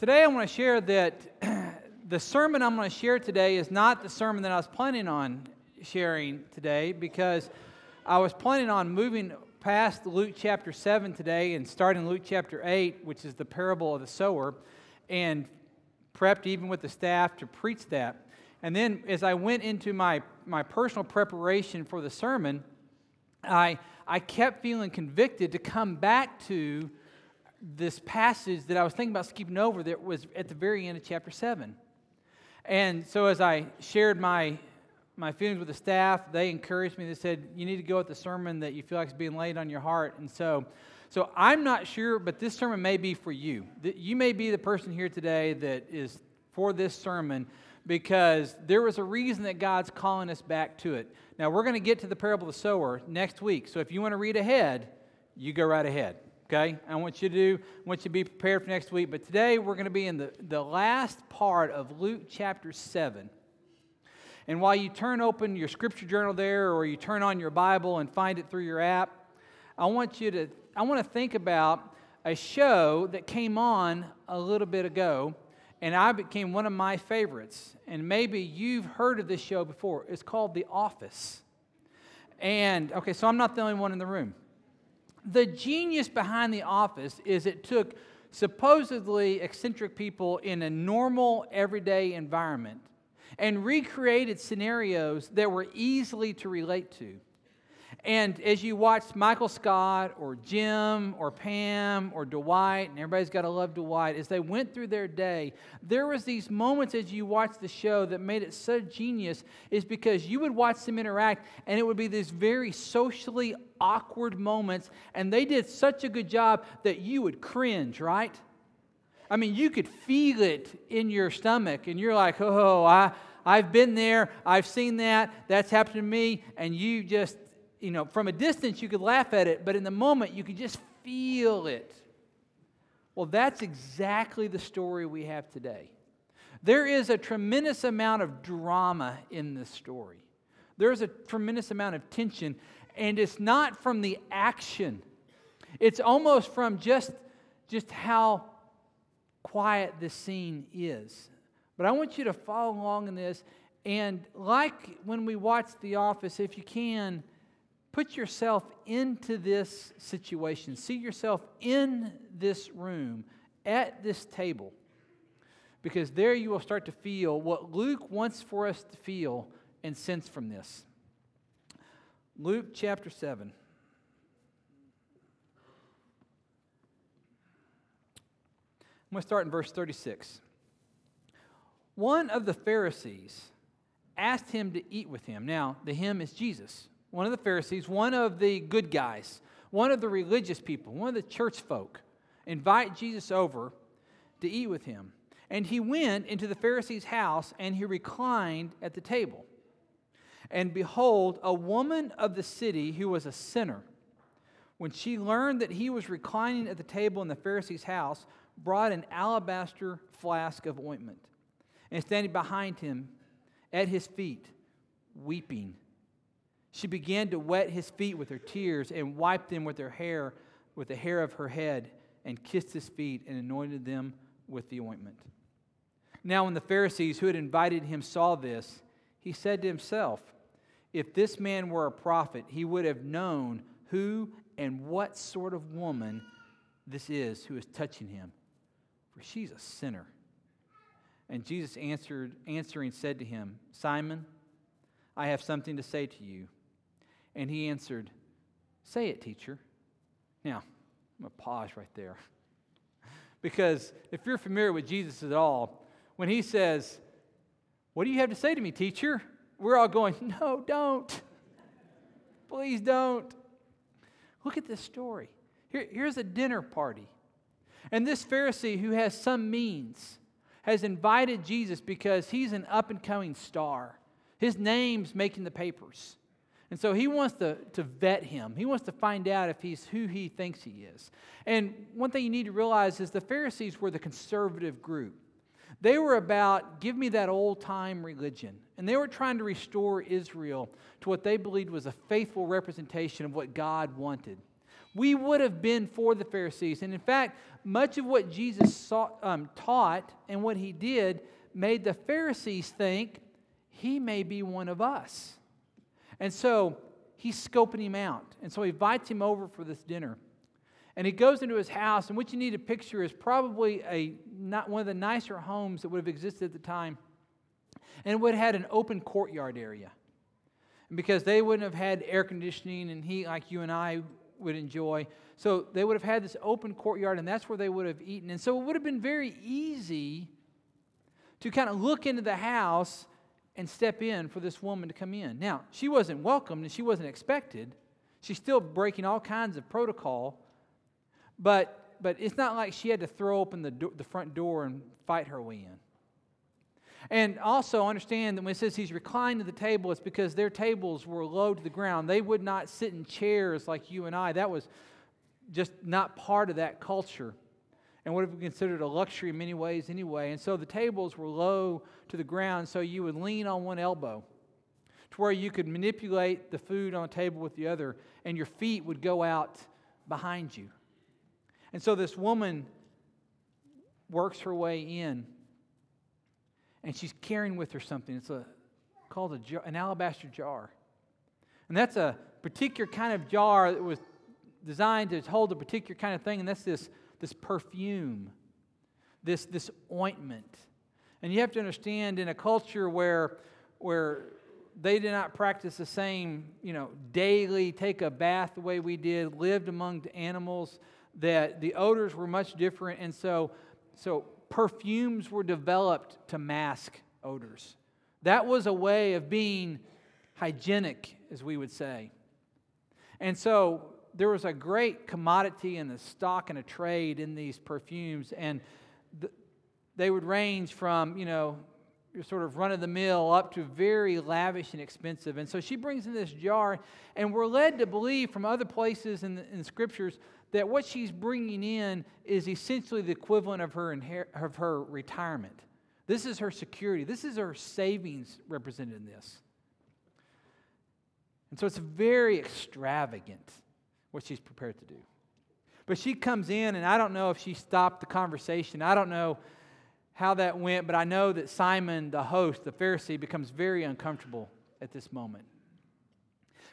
Today, I want to share that the sermon I'm going to share today is not the sermon that I was planning on sharing today because I was planning on moving past Luke chapter 7 today and starting Luke chapter 8, which is the parable of the sower, and prepped even with the staff to preach that. And then as I went into my, my personal preparation for the sermon, I, I kept feeling convicted to come back to this passage that I was thinking about skipping over that was at the very end of chapter 7. And so as I shared my, my feelings with the staff, they encouraged me. They said, You need to go with the sermon that you feel like is being laid on your heart. And so, so I'm not sure, but this sermon may be for you. You may be the person here today that is for this sermon because there was a reason that God's calling us back to it. Now, we're going to get to the parable of the sower next week. So if you want to read ahead, you go right ahead okay? I want you to do, I want you to be prepared for next week. But today we're going to be in the, the last part of Luke chapter 7. And while you turn open your scripture journal there or you turn on your Bible and find it through your app, I want you to I want to think about a show that came on a little bit ago and I became one of my favorites. And maybe you've heard of this show before. It's called The Office. And okay, so I'm not the only one in the room. The genius behind The Office is it took supposedly eccentric people in a normal, everyday environment and recreated scenarios that were easily to relate to. And as you watch Michael Scott or Jim or Pam or Dwight, and everybody's got to love Dwight, as they went through their day, there was these moments as you watched the show that made it so genius is because you would watch them interact and it would be these very socially awkward moments, and they did such a good job that you would cringe, right? I mean, you could feel it in your stomach, and you're like, oh, I, I've been there, I've seen that, that's happened to me, and you just you know, from a distance you could laugh at it, but in the moment you could just feel it. Well, that's exactly the story we have today. There is a tremendous amount of drama in this story. There's a tremendous amount of tension, and it's not from the action. It's almost from just, just how quiet this scene is. But I want you to follow along in this. And like when we watch The Office, if you can, Put yourself into this situation. See yourself in this room, at this table, because there you will start to feel what Luke wants for us to feel and sense from this. Luke chapter 7. I'm going to start in verse 36. One of the Pharisees asked him to eat with him. Now, the him is Jesus one of the Pharisees, one of the good guys, one of the religious people, one of the church folk, invite Jesus over to eat with him. And he went into the Pharisee's house and he reclined at the table. And behold, a woman of the city who was a sinner, when she learned that he was reclining at the table in the Pharisee's house, brought an alabaster flask of ointment and standing behind him at his feet, weeping she began to wet his feet with her tears and wiped them with her hair, with the hair of her head, and kissed his feet and anointed them with the ointment. Now, when the Pharisees who had invited him saw this, he said to himself, If this man were a prophet, he would have known who and what sort of woman this is who is touching him, for she's a sinner. And Jesus answered, answering said to him, Simon, I have something to say to you. And he answered, Say it, teacher. Now, I'm going to pause right there. because if you're familiar with Jesus at all, when he says, What do you have to say to me, teacher? We're all going, No, don't. Please don't. Look at this story. Here, here's a dinner party. And this Pharisee who has some means has invited Jesus because he's an up and coming star. His name's making the papers. And so he wants to, to vet him. He wants to find out if he's who he thinks he is. And one thing you need to realize is the Pharisees were the conservative group. They were about, give me that old time religion. And they were trying to restore Israel to what they believed was a faithful representation of what God wanted. We would have been for the Pharisees. And in fact, much of what Jesus saw, um, taught and what he did made the Pharisees think he may be one of us. And so he's scoping him out. And so he invites him over for this dinner. And he goes into his house, and what you need to picture is probably a not one of the nicer homes that would have existed at the time. And it would have had an open courtyard area. And because they wouldn't have had air conditioning and heat like you and I would enjoy. So they would have had this open courtyard, and that's where they would have eaten. And so it would have been very easy to kind of look into the house and step in for this woman to come in. Now, she wasn't welcomed and she wasn't expected. She's still breaking all kinds of protocol, but, but it's not like she had to throw open the, do- the front door and fight her way in. And also understand that when it says he's reclined at the table, it's because their tables were low to the ground. They would not sit in chairs like you and I. That was just not part of that culture and what have been considered a luxury in many ways anyway. And so the tables were low to the ground, so you would lean on one elbow to where you could manipulate the food on the table with the other, and your feet would go out behind you. And so this woman works her way in, and she's carrying with her something. It's a, called a jar, an alabaster jar. And that's a particular kind of jar that was designed to hold a particular kind of thing, and that's this this perfume, this, this ointment. And you have to understand in a culture where, where they did not practice the same, you know, daily take a bath the way we did, lived among animals, that the odors were much different. And so, so perfumes were developed to mask odors. That was a way of being hygienic, as we would say. And so there was a great commodity and a stock and a trade in these perfumes, and the, they would range from, you know, your sort of run of the mill up to very lavish and expensive. And so she brings in this jar, and we're led to believe from other places in the in scriptures that what she's bringing in is essentially the equivalent of her, inher- of her retirement. This is her security, this is her savings represented in this. And so it's very extravagant what she's prepared to do. But she comes in, and I don't know if she stopped the conversation. I don't know how that went, but I know that Simon, the host, the Pharisee, becomes very uncomfortable at this moment.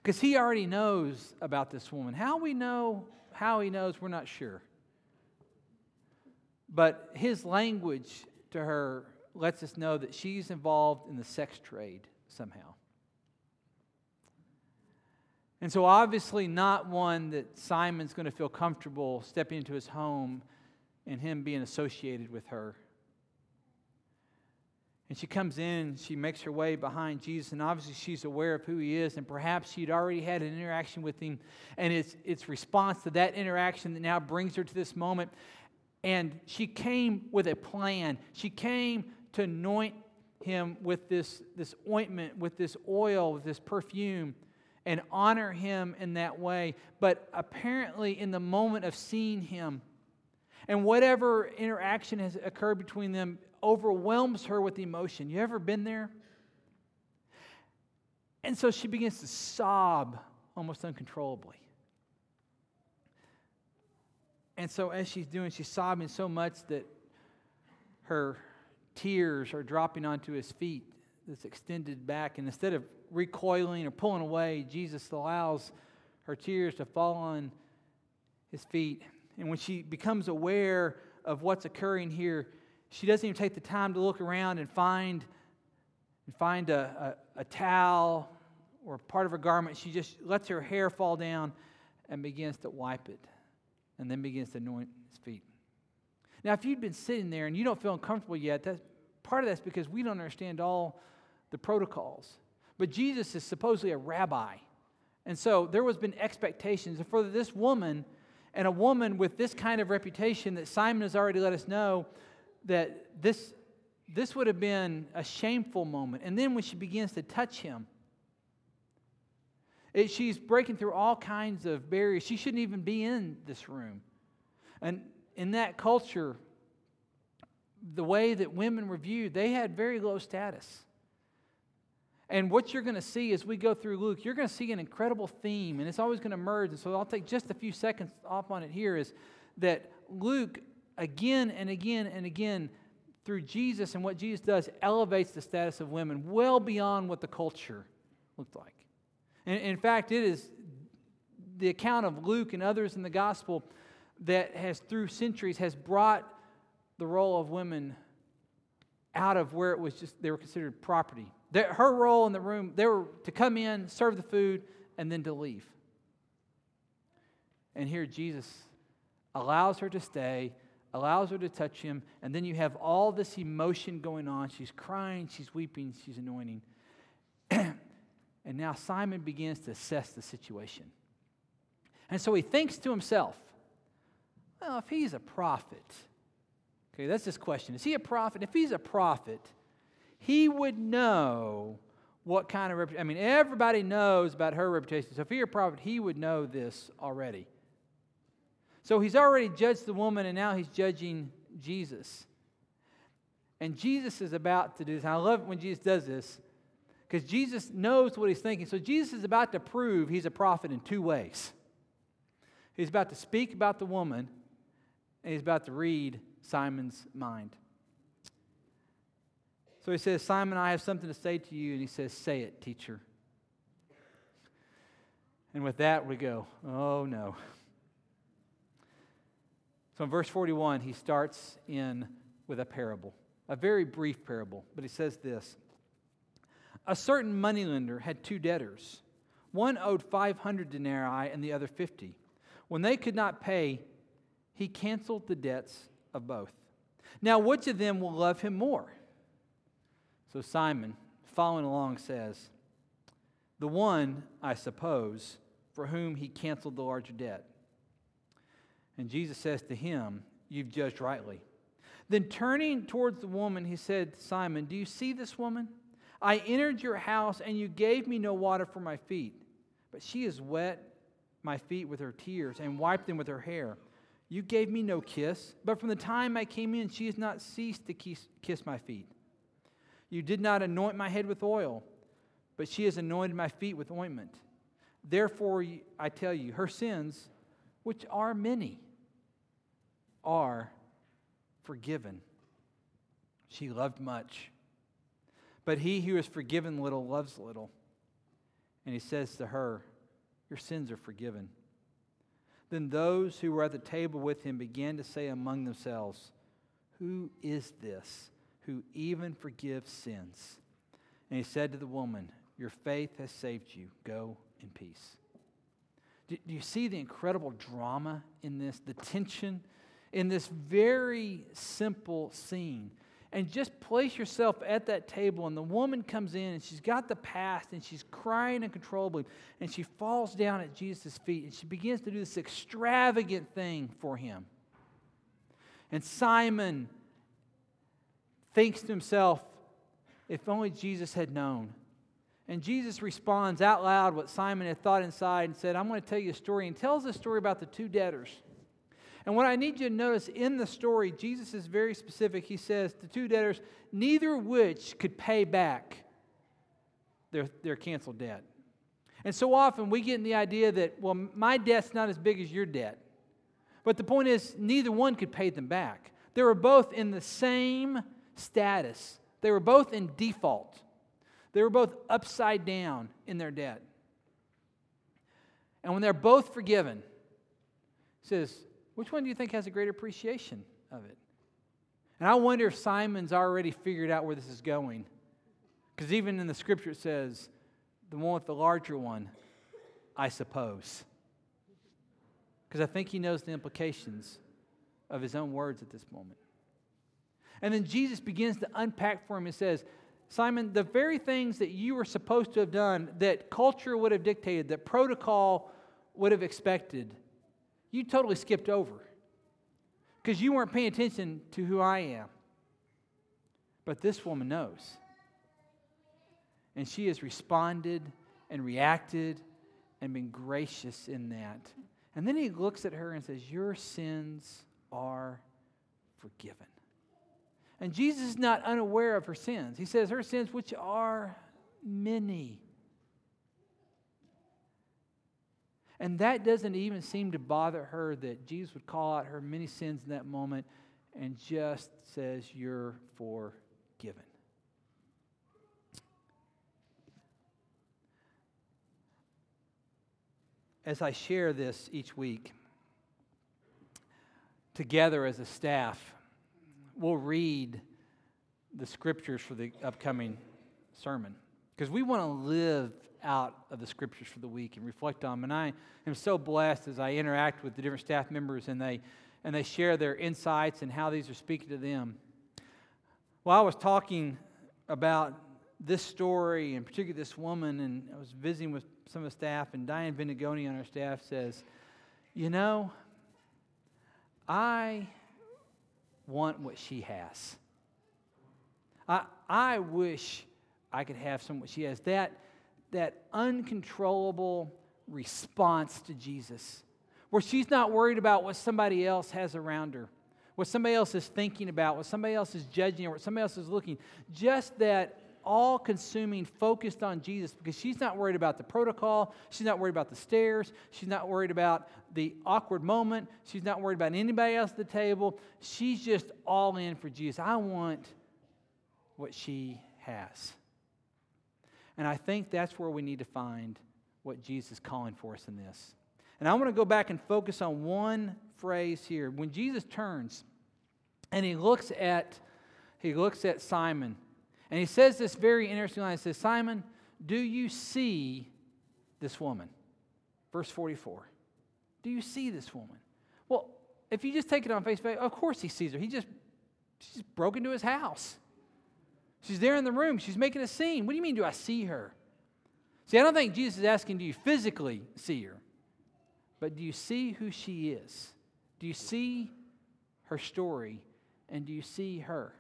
Because he already knows about this woman. How we know, how he knows, we're not sure. But his language to her lets us know that she's involved in the sex trade somehow. And so, obviously, not one that Simon's going to feel comfortable stepping into his home and him being associated with her. And she comes in, she makes her way behind Jesus, and obviously she's aware of who he is, and perhaps she'd already had an interaction with him, and it's, it's response to that interaction that now brings her to this moment. And she came with a plan. She came to anoint him with this, this ointment, with this oil, with this perfume and honor him in that way. But apparently, in the moment of seeing him, and whatever interaction has occurred between them overwhelms her with emotion. You ever been there? And so she begins to sob almost uncontrollably. And so, as she's doing, she's sobbing so much that her tears are dropping onto his feet, that's extended back. And instead of recoiling or pulling away, Jesus allows her tears to fall on his feet. And when she becomes aware of what's occurring here, she doesn't even take the time to look around and find, and find a, a, a towel or part of her garment. She just lets her hair fall down and begins to wipe it and then begins to anoint his feet. Now, if you've been sitting there and you don't feel uncomfortable yet, that, part of that's because we don't understand all the protocols. But Jesus is supposedly a rabbi. And so there was been expectations. For this woman, and a woman with this kind of reputation that Simon has already let us know that this, this would have been a shameful moment. And then when she begins to touch him, it, she's breaking through all kinds of barriers. She shouldn't even be in this room. And in that culture, the way that women were viewed, they had very low status. And what you're going to see as we go through Luke, you're going to see an incredible theme, and it's always going to merge. And so I'll take just a few seconds off on it here is that Luke, again and again and again, through Jesus and what Jesus does, elevates the status of women well beyond what the culture looked like. And in fact, it is the account of Luke and others in the gospel that has, through centuries, has brought the role of women out of where it was just, they were considered property her role in the room, they were to come in, serve the food, and then to leave. And here Jesus allows her to stay, allows her to touch him, and then you have all this emotion going on. She's crying, she's weeping, she's anointing. and now Simon begins to assess the situation. And so he thinks to himself, well, if he's a prophet, okay, that's this question. Is he a prophet? If he's a prophet, he would know what kind of reputation. I mean, everybody knows about her reputation. So if he were a prophet, he would know this already. So he's already judged the woman, and now he's judging Jesus. And Jesus is about to do this. And I love when Jesus does this because Jesus knows what he's thinking. So Jesus is about to prove he's a prophet in two ways. He's about to speak about the woman, and he's about to read Simon's mind. So he says, Simon, I have something to say to you. And he says, Say it, teacher. And with that, we go, Oh no. So in verse 41, he starts in with a parable, a very brief parable, but he says this A certain moneylender had two debtors. One owed 500 denarii and the other 50. When they could not pay, he canceled the debts of both. Now, which of them will love him more? So Simon, following along, says, The one, I suppose, for whom he canceled the larger debt. And Jesus says to him, You've judged rightly. Then turning towards the woman, he said, Simon, do you see this woman? I entered your house, and you gave me no water for my feet, but she has wet my feet with her tears and wiped them with her hair. You gave me no kiss, but from the time I came in, she has not ceased to kiss, kiss my feet. You did not anoint my head with oil, but she has anointed my feet with ointment. Therefore, I tell you, her sins, which are many, are forgiven. She loved much. But he who is forgiven little loves little. And he says to her, Your sins are forgiven. Then those who were at the table with him began to say among themselves, Who is this? Who even forgives sins. And he said to the woman, Your faith has saved you. Go in peace. Do, do you see the incredible drama in this, the tension in this very simple scene? And just place yourself at that table, and the woman comes in, and she's got the past, and she's crying uncontrollably, and she falls down at Jesus' feet, and she begins to do this extravagant thing for him. And Simon thinks to himself, if only Jesus had known. And Jesus responds out loud what Simon had thought inside and said, I'm going to tell you a story, and tells a story about the two debtors. And what I need you to notice in the story, Jesus is very specific. He says, The two debtors, neither which could pay back their, their canceled debt. And so often we get in the idea that, well, my debt's not as big as your debt. But the point is, neither one could pay them back. They were both in the same status. They were both in default, they were both upside down in their debt. And when they're both forgiven, he says, which one do you think has a greater appreciation of it? And I wonder if Simon's already figured out where this is going. Because even in the scripture it says, the one with the larger one, I suppose. Because I think he knows the implications of his own words at this moment. And then Jesus begins to unpack for him and says, Simon, the very things that you were supposed to have done, that culture would have dictated, that protocol would have expected, you totally skipped over because you weren't paying attention to who I am. But this woman knows. And she has responded and reacted and been gracious in that. And then he looks at her and says, Your sins are forgiven. And Jesus is not unaware of her sins. He says, Her sins, which are Many. And that doesn't even seem to bother her that Jesus would call out her many sins in that moment and just says, You're forgiven. As I share this each week, together as a staff, we'll read the scriptures for the upcoming sermon because we want to live out of the scriptures for the week and reflect on them. And I am so blessed as I interact with the different staff members and they and they share their insights and how these are speaking to them. While I was talking about this story and particularly this woman, and I was visiting with some of the staff, and Diane Vendigoni on our staff says, You know, I want what she has. I, I wish I could have some what she has. That, that uncontrollable response to Jesus, where she's not worried about what somebody else has around her, what somebody else is thinking about, what somebody else is judging, or what somebody else is looking. Just that all consuming, focused on Jesus because she's not worried about the protocol. She's not worried about the stares. She's not worried about the awkward moment. She's not worried about anybody else at the table. She's just all in for Jesus. I want what she has. And I think that's where we need to find what Jesus is calling for us in this. And I want to go back and focus on one phrase here. When Jesus turns and he looks at he looks at Simon and he says this very interesting line. He says, Simon, do you see this woman? Verse 44. Do you see this woman? Well, if you just take it on face value, of course he sees her. He just, she's broke into his house. She's there in the room. She's making a scene. What do you mean, do I see her? See, I don't think Jesus is asking, do you physically see her? But do you see who she is? Do you see her story? And do you see her?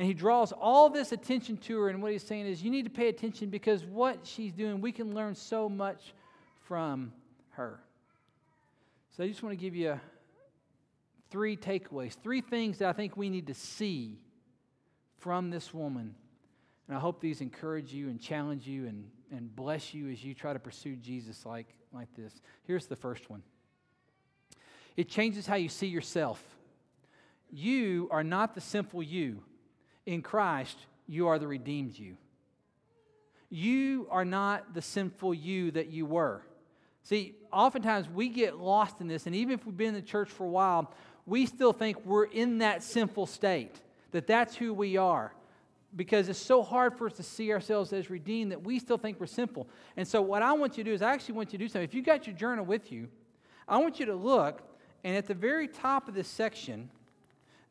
And he draws all this attention to her. And what he's saying is, you need to pay attention because what she's doing, we can learn so much from her. So I just want to give you three takeaways, three things that I think we need to see from this woman. And I hope these encourage you and challenge you and, and bless you as you try to pursue Jesus like, like this. Here's the first one it changes how you see yourself. You are not the sinful you. In Christ, you are the redeemed you. You are not the sinful you that you were. See, oftentimes we get lost in this, and even if we've been in the church for a while, we still think we're in that sinful state, that that's who we are. Because it's so hard for us to see ourselves as redeemed that we still think we're sinful. And so, what I want you to do is, I actually want you to do something. If you got your journal with you, I want you to look, and at the very top of this section,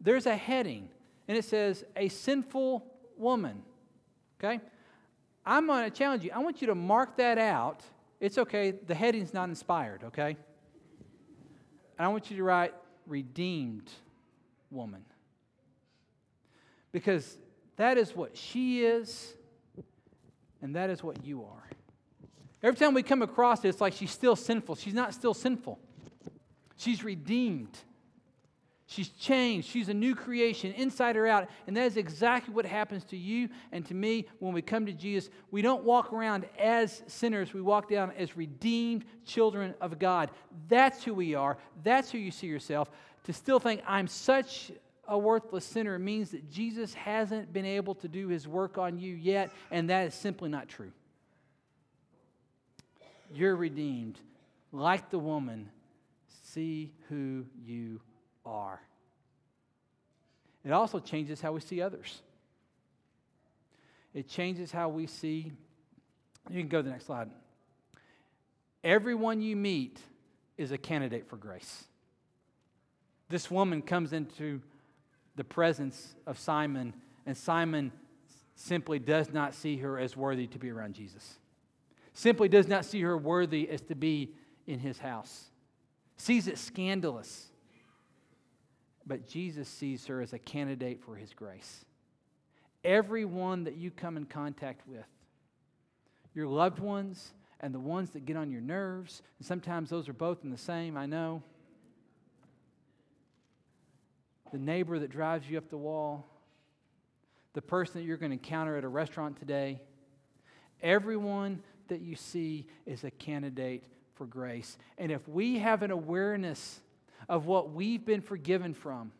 there's a heading and it says, a sinful woman. Okay? I'm going to challenge you. I want you to mark that out. It's okay. The heading's not inspired, okay? And I want you to write, redeemed woman. Because that is what she is, and that is what you are. Every time we come across it, it's like she's still sinful. She's not still sinful, she's redeemed. She's changed. She's a new creation, inside or out. And that is exactly what happens to you and to me when we come to Jesus. We don't walk around as sinners, we walk down as redeemed children of God. That's who we are. That's who you see yourself. To still think, I'm such a worthless sinner means that Jesus hasn't been able to do his work on you yet, and that is simply not true. You're redeemed. Like the woman, see who you are. It also changes how we see others. It changes how we see. You can go to the next slide. Everyone you meet is a candidate for grace. This woman comes into the presence of Simon, and Simon simply does not see her as worthy to be around Jesus. Simply does not see her worthy as to be in his house. Sees it scandalous but Jesus sees her as a candidate for his grace. Everyone that you come in contact with, your loved ones and the ones that get on your nerves, and sometimes those are both in the same, I know. The neighbor that drives you up the wall, the person that you're going to encounter at a restaurant today, Everyone that you see is a candidate for grace. And if we have an awareness of what we've been forgiven from,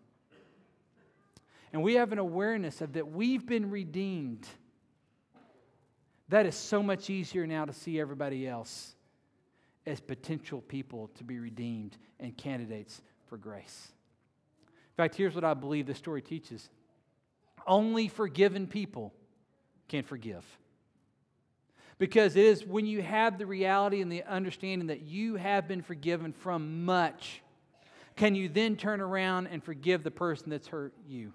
and we have an awareness of that we've been redeemed, that is so much easier now to see everybody else as potential people to be redeemed and candidates for grace. In fact, here's what I believe this story teaches only forgiven people can forgive. Because it is when you have the reality and the understanding that you have been forgiven from much, can you then turn around and forgive the person that's hurt you?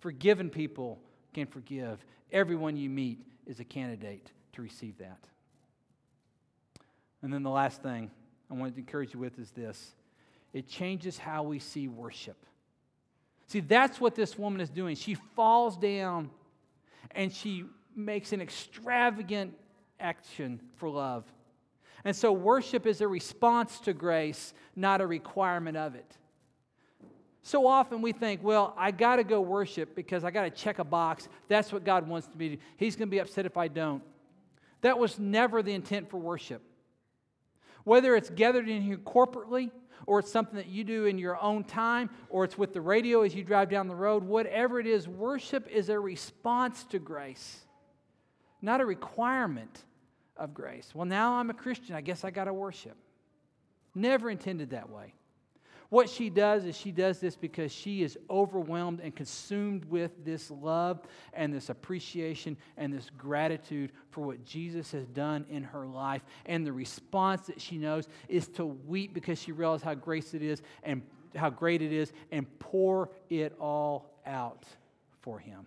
Forgiven people can forgive. Everyone you meet is a candidate to receive that. And then the last thing I want to encourage you with is this it changes how we see worship. See, that's what this woman is doing. She falls down and she makes an extravagant action for love. And so, worship is a response to grace, not a requirement of it. So often we think, well, I got to go worship because I got to check a box. That's what God wants me to do. He's going to be upset if I don't. That was never the intent for worship. Whether it's gathered in here corporately, or it's something that you do in your own time, or it's with the radio as you drive down the road, whatever it is, worship is a response to grace, not a requirement of grace. Well, now I'm a Christian. I guess I got to worship. Never intended that way. What she does is she does this because she is overwhelmed and consumed with this love and this appreciation and this gratitude for what Jesus has done in her life. And the response that she knows is to weep because she realizes how great it is and how great it is and pour it all out for him.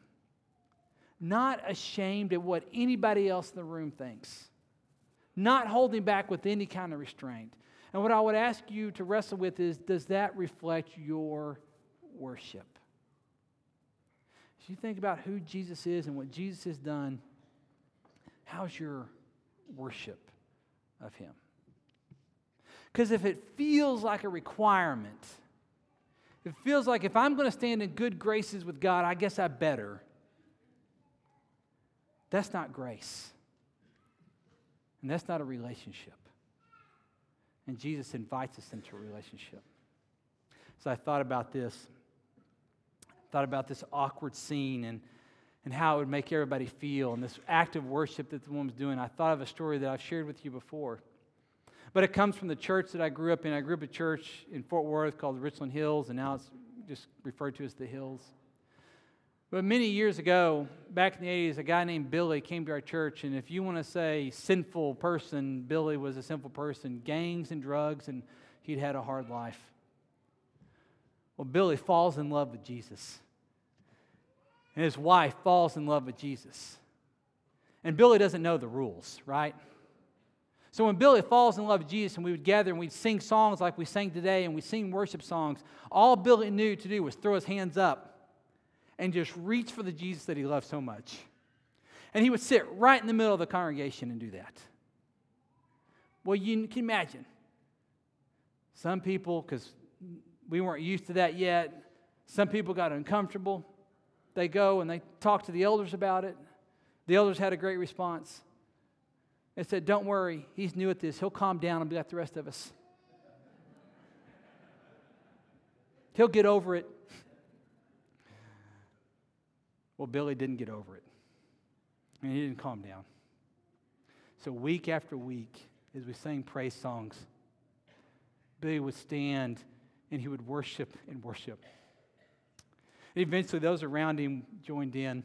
Not ashamed of what anybody else in the room thinks, not holding back with any kind of restraint and what I would ask you to wrestle with is does that reflect your worship? As you think about who Jesus is and what Jesus has done, how's your worship of him? Because if it feels like a requirement, it feels like if I'm going to stand in good graces with God, I guess I better. That's not grace. And that's not a relationship. And Jesus invites us into a relationship. So I thought about this, thought about this awkward scene and, and how it would make everybody feel and this act of worship that the woman's doing. I thought of a story that I've shared with you before. But it comes from the church that I grew up in. I grew up a church in Fort Worth called Richland Hills, and now it's just referred to as the Hills. But many years ago, back in the 80s, a guy named Billy came to our church. And if you want to say sinful person, Billy was a sinful person, gangs and drugs, and he'd had a hard life. Well, Billy falls in love with Jesus. And his wife falls in love with Jesus. And Billy doesn't know the rules, right? So when Billy falls in love with Jesus and we would gather and we'd sing songs like we sang today and we sing worship songs, all Billy knew to do was throw his hands up and just reach for the Jesus that he loved so much. And he would sit right in the middle of the congregation and do that. Well, you can imagine. Some people, because we weren't used to that yet, some people got uncomfortable. They go and they talk to the elders about it. The elders had a great response. They said, Don't worry, he's new at this. He'll calm down and be like the rest of us. He'll get over it. Well, Billy didn't get over it, and he didn't calm down. So, week after week, as we sang praise songs, Billy would stand and he would worship and worship. And eventually, those around him joined in,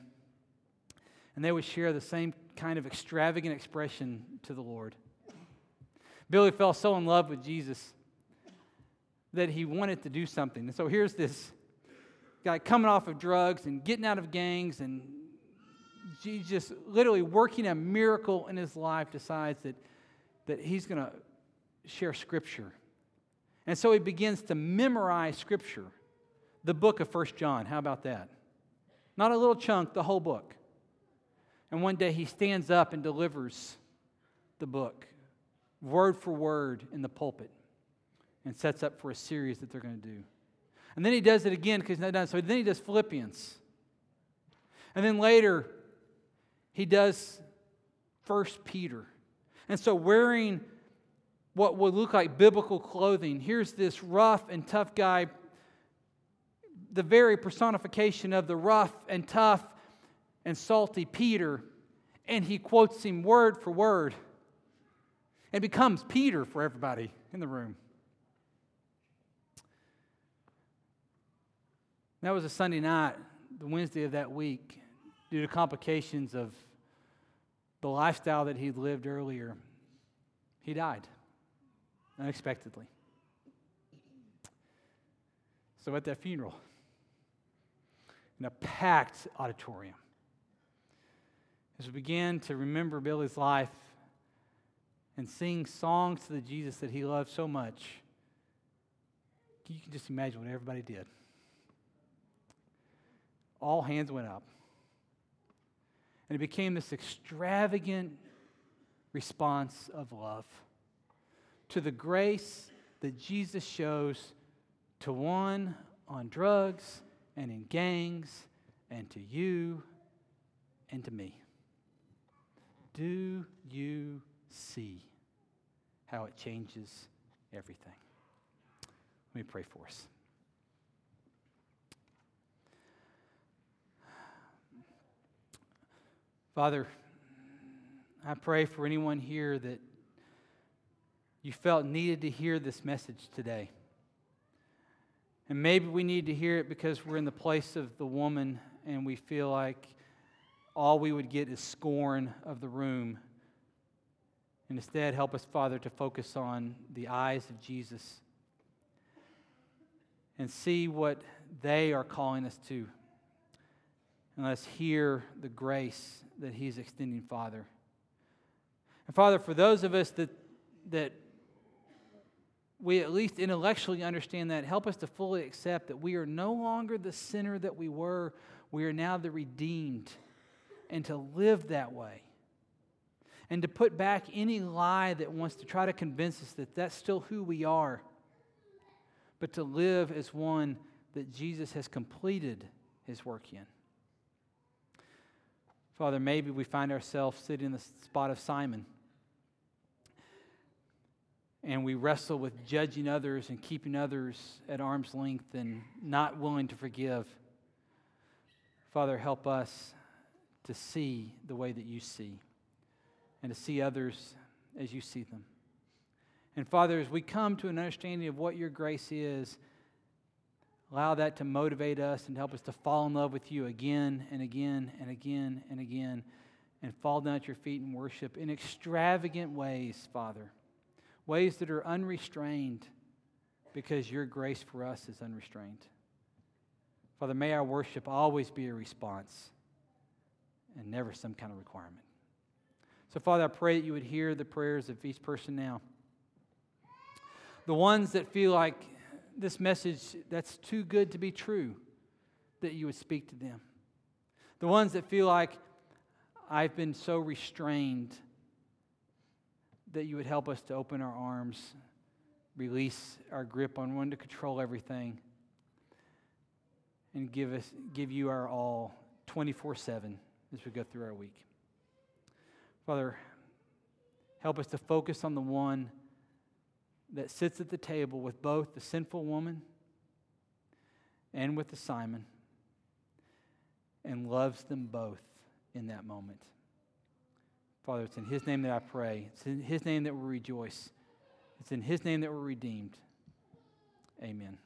and they would share the same kind of extravagant expression to the Lord. Billy fell so in love with Jesus that he wanted to do something. And so here's this guy coming off of drugs and getting out of gangs and he's just literally working a miracle in his life decides that, that he's going to share scripture. And so he begins to memorize scripture the book of First john. How about that? Not a little chunk the whole book. And one day he stands up and delivers the book word for word in the pulpit and sets up for a series that they're going to do and then he does it again because he's not done. So then he does Philippians. And then later, he does First Peter. And so, wearing what would look like biblical clothing, here's this rough and tough guy, the very personification of the rough and tough and salty Peter, and he quotes him word for word and becomes Peter for everybody in the room. That was a Sunday night, the Wednesday of that week, due to complications of the lifestyle that he'd lived earlier. He died unexpectedly. So at that funeral, in a packed auditorium, as we began to remember Billy's life and sing songs to the Jesus that he loved so much, you can just imagine what everybody did. All hands went up. And it became this extravagant response of love to the grace that Jesus shows to one on drugs and in gangs and to you and to me. Do you see how it changes everything? Let me pray for us. Father, I pray for anyone here that you felt needed to hear this message today. And maybe we need to hear it because we're in the place of the woman and we feel like all we would get is scorn of the room. And instead, help us, Father, to focus on the eyes of Jesus and see what they are calling us to. And let's hear the grace that He's extending, Father. And Father, for those of us that, that we at least intellectually understand that, help us to fully accept that we are no longer the sinner that we were. We are now the redeemed and to live that way. And to put back any lie that wants to try to convince us that that's still who we are, but to live as one that Jesus has completed his work in. Father, maybe we find ourselves sitting in the spot of Simon and we wrestle with judging others and keeping others at arm's length and not willing to forgive. Father, help us to see the way that you see and to see others as you see them. And Father, as we come to an understanding of what your grace is, allow that to motivate us and help us to fall in love with you again and again and again and again and fall down at your feet and worship in extravagant ways, Father. Ways that are unrestrained because your grace for us is unrestrained. Father, may our worship always be a response and never some kind of requirement. So, Father, I pray that you would hear the prayers of each person now. The ones that feel like this message that's too good to be true, that you would speak to them. The ones that feel like I've been so restrained that you would help us to open our arms, release our grip on one to control everything, and give us give you our all 24/7 as we go through our week. Father, help us to focus on the one that sits at the table with both the sinful woman and with the Simon and loves them both in that moment. Father, it's in His name that I pray. It's in His name that we rejoice. It's in His name that we're redeemed. Amen.